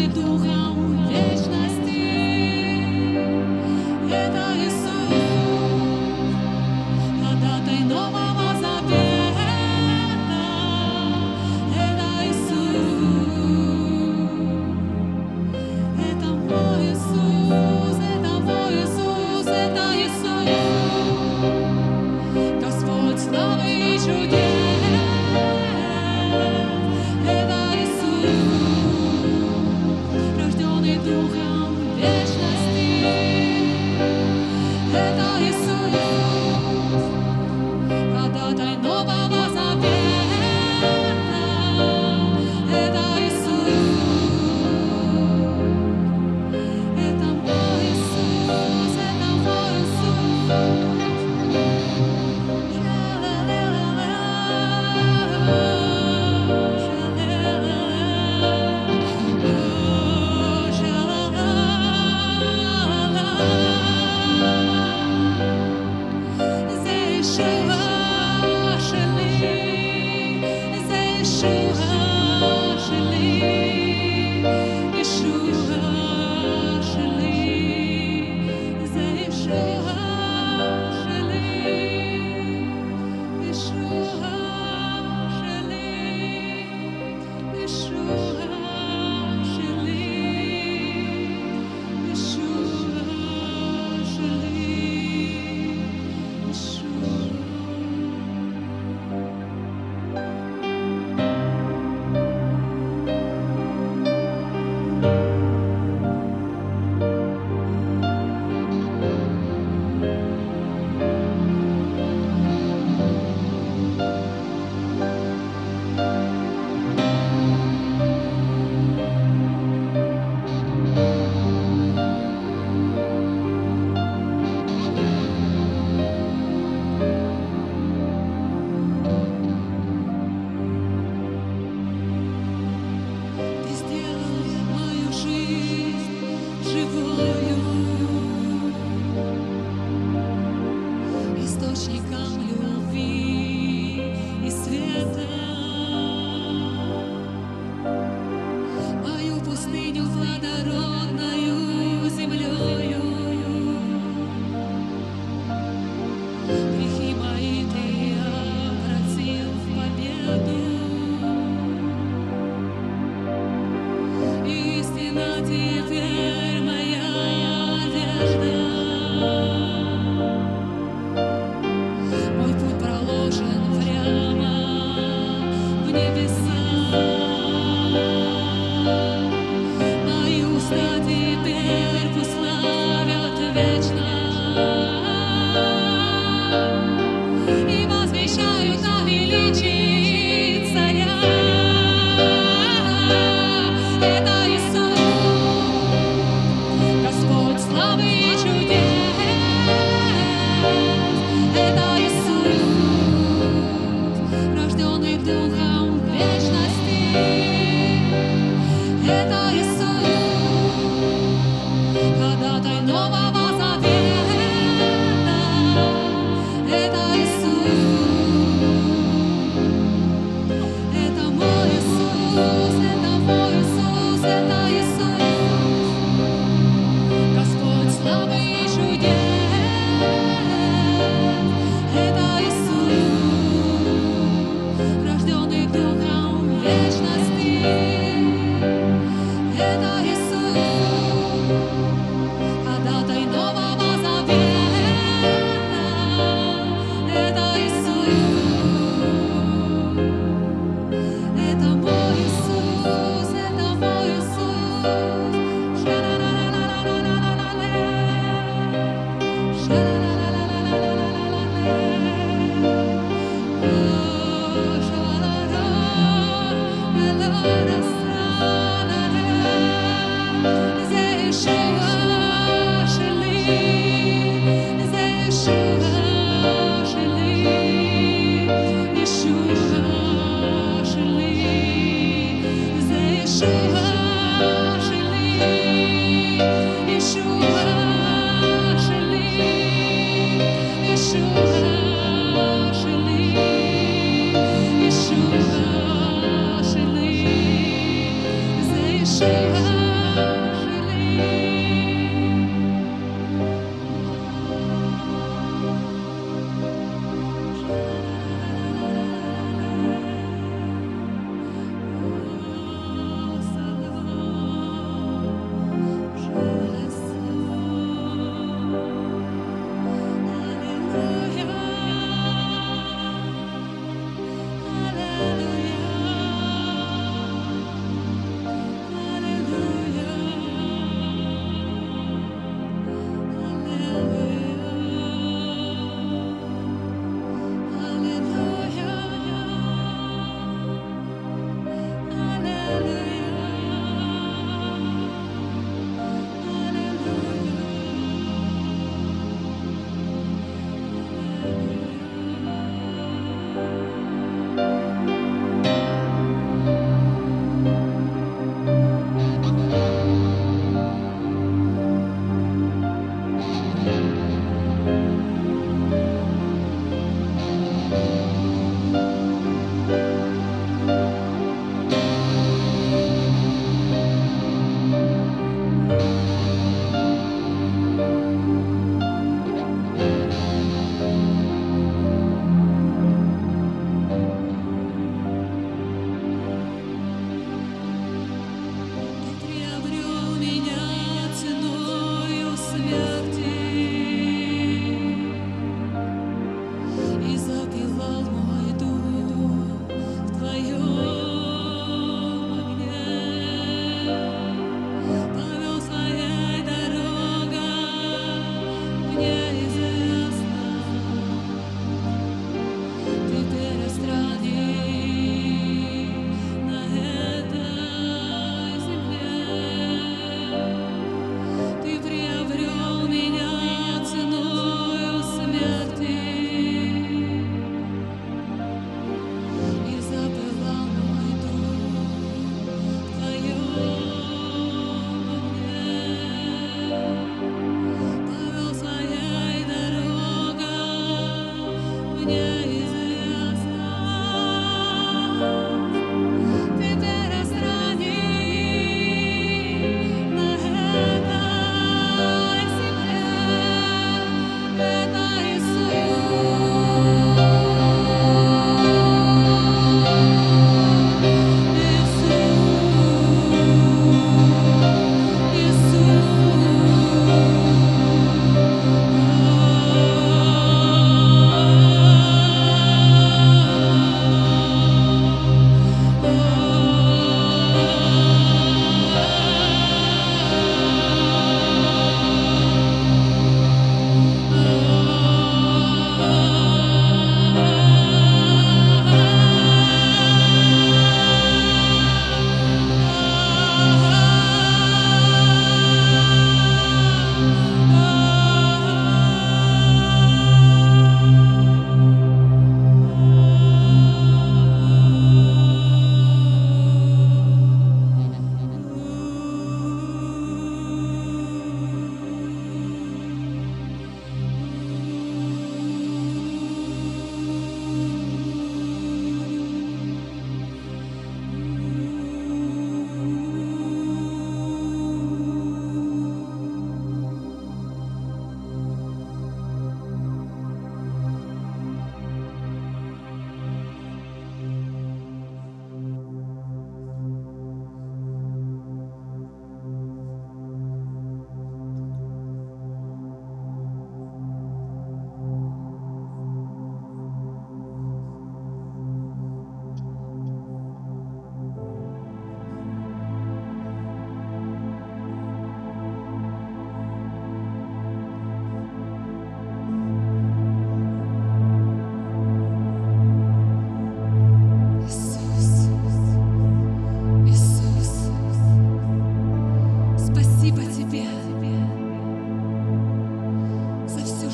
de tu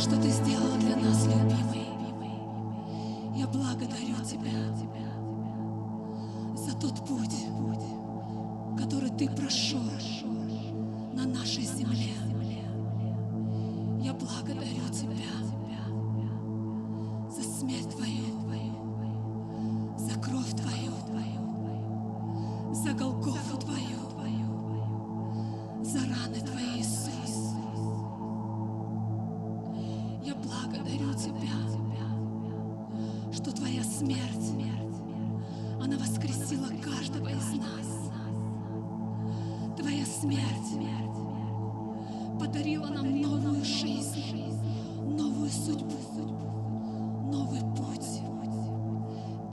что Ты сделал для нас, любимый. Я благодарю Тебя за тот путь, который Ты прошел на нашей земле. Я благодарю Тебя за смерть Твою, за кровь Твою, за Голгофу.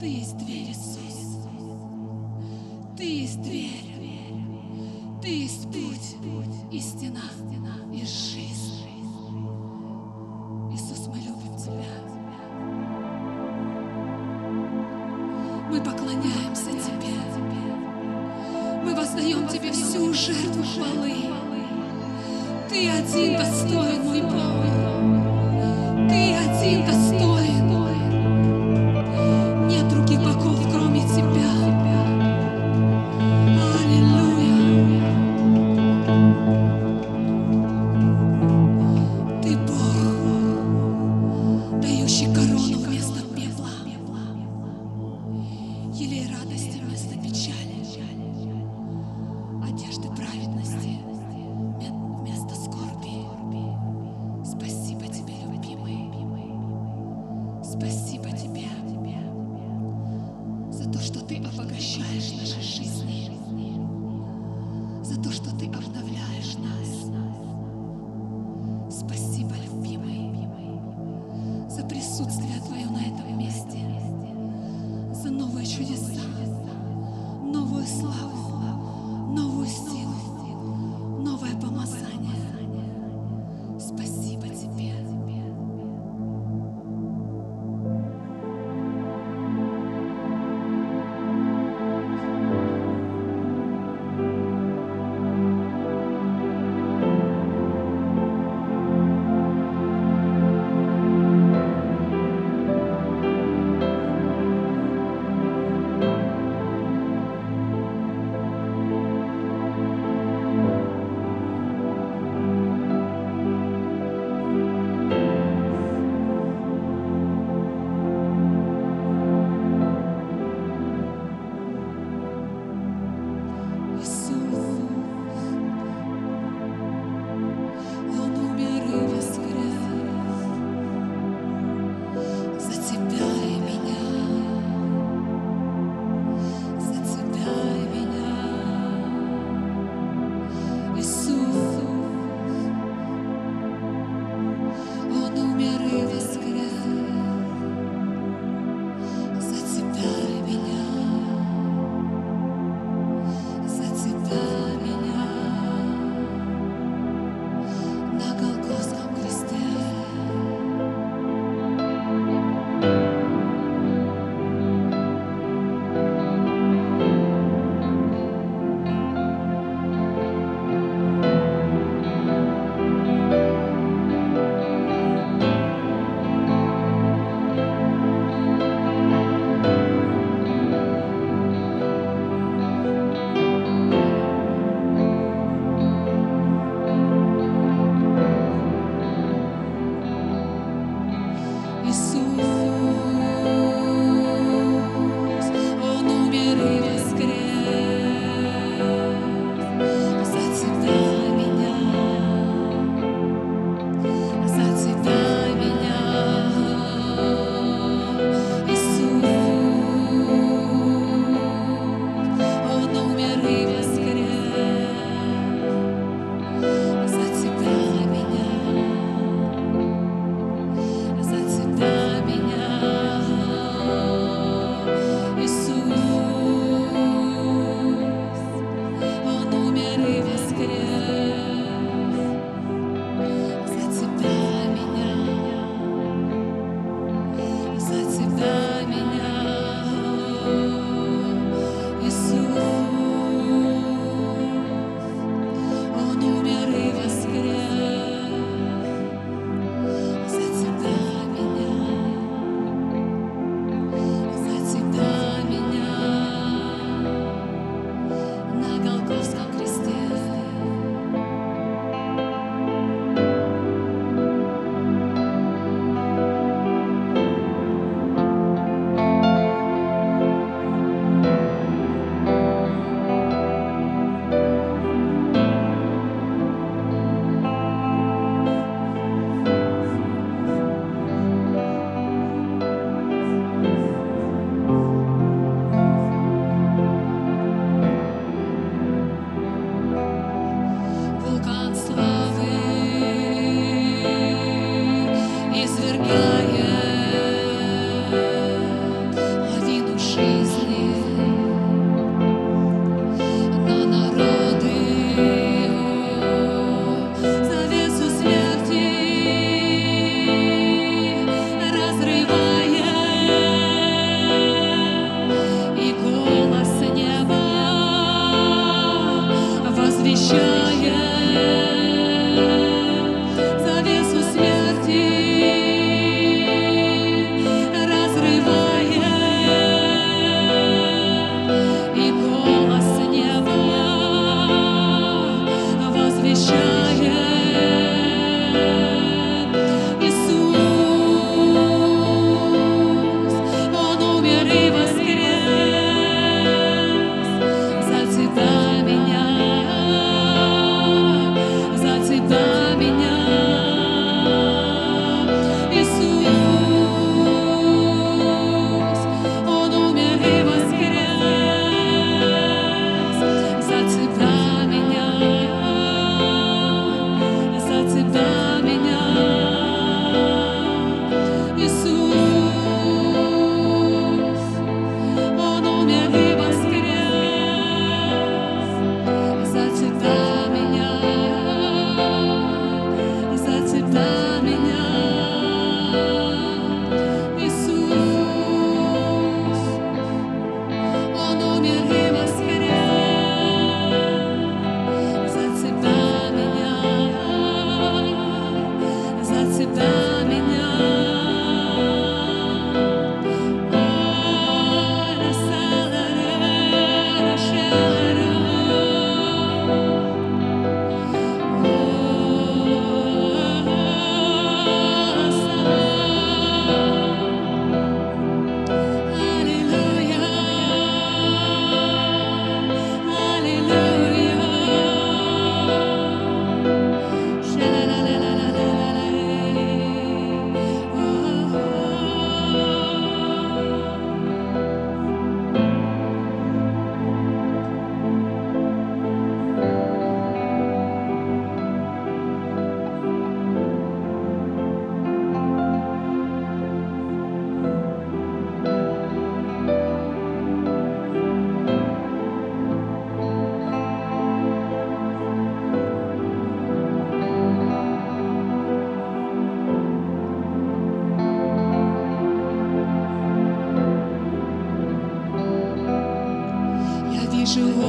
Ты есть дверь, Иисус. Ты есть дверь. Ты есть путь, истина и жизнь. Иисус, мы любим Тебя. Мы поклоняемся Тебе. Мы воздаем Тебе всю жертву хвалы. Ты один достоин, мой Бог. Ты один достоин.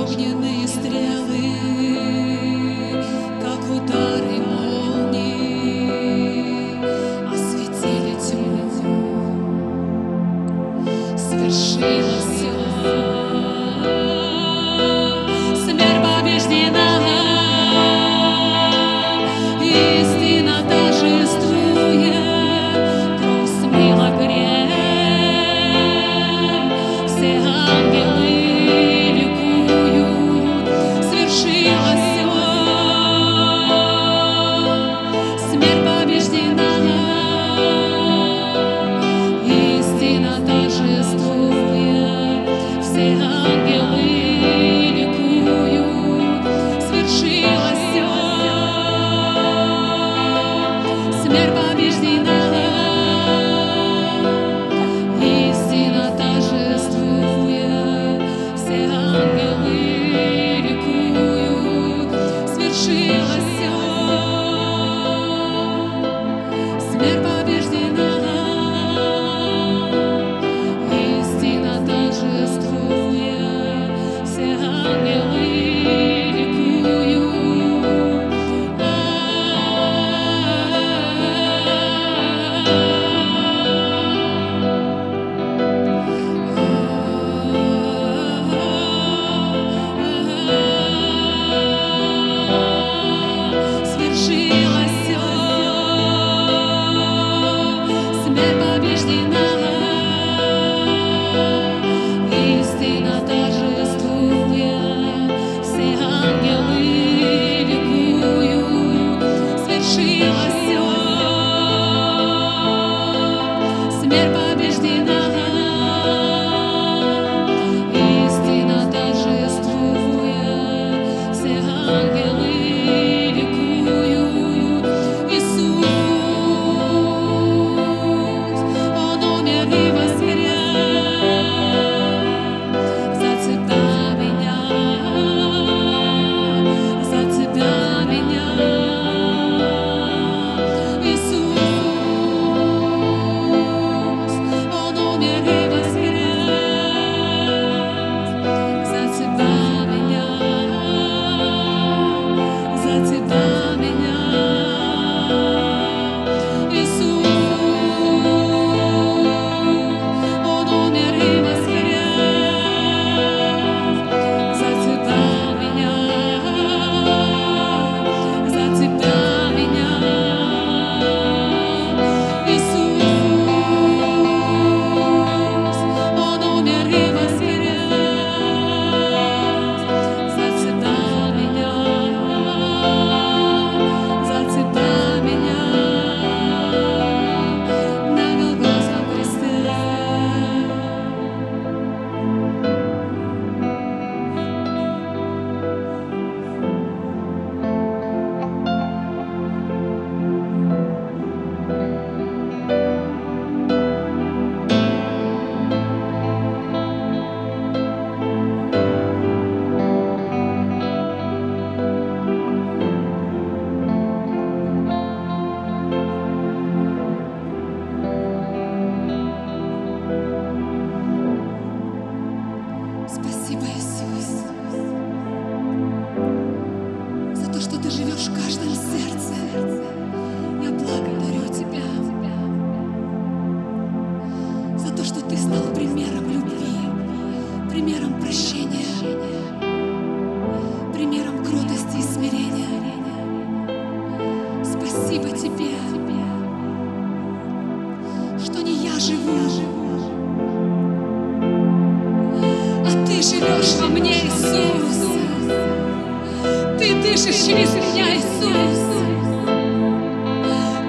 огненные стрелы.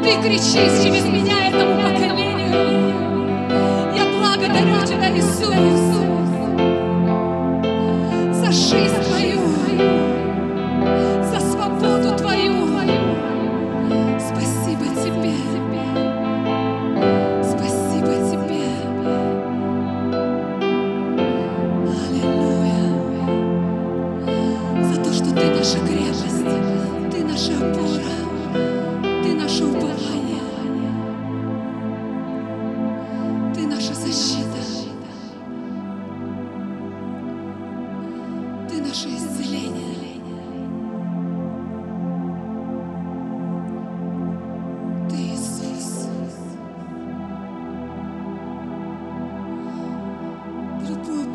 Ты кричишь через меня этому поколению. Я благодарю тебя, Иисус.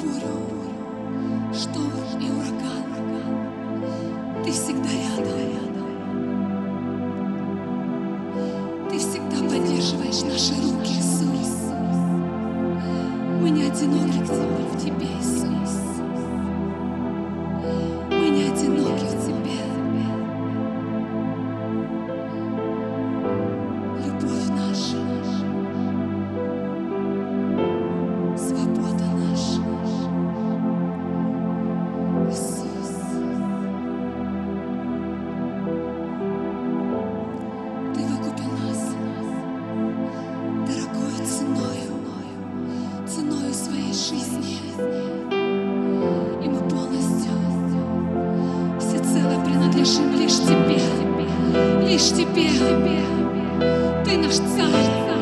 бурю, шторм и ураган. Ты всегда рядом. лишь тебе. Ты наш царь.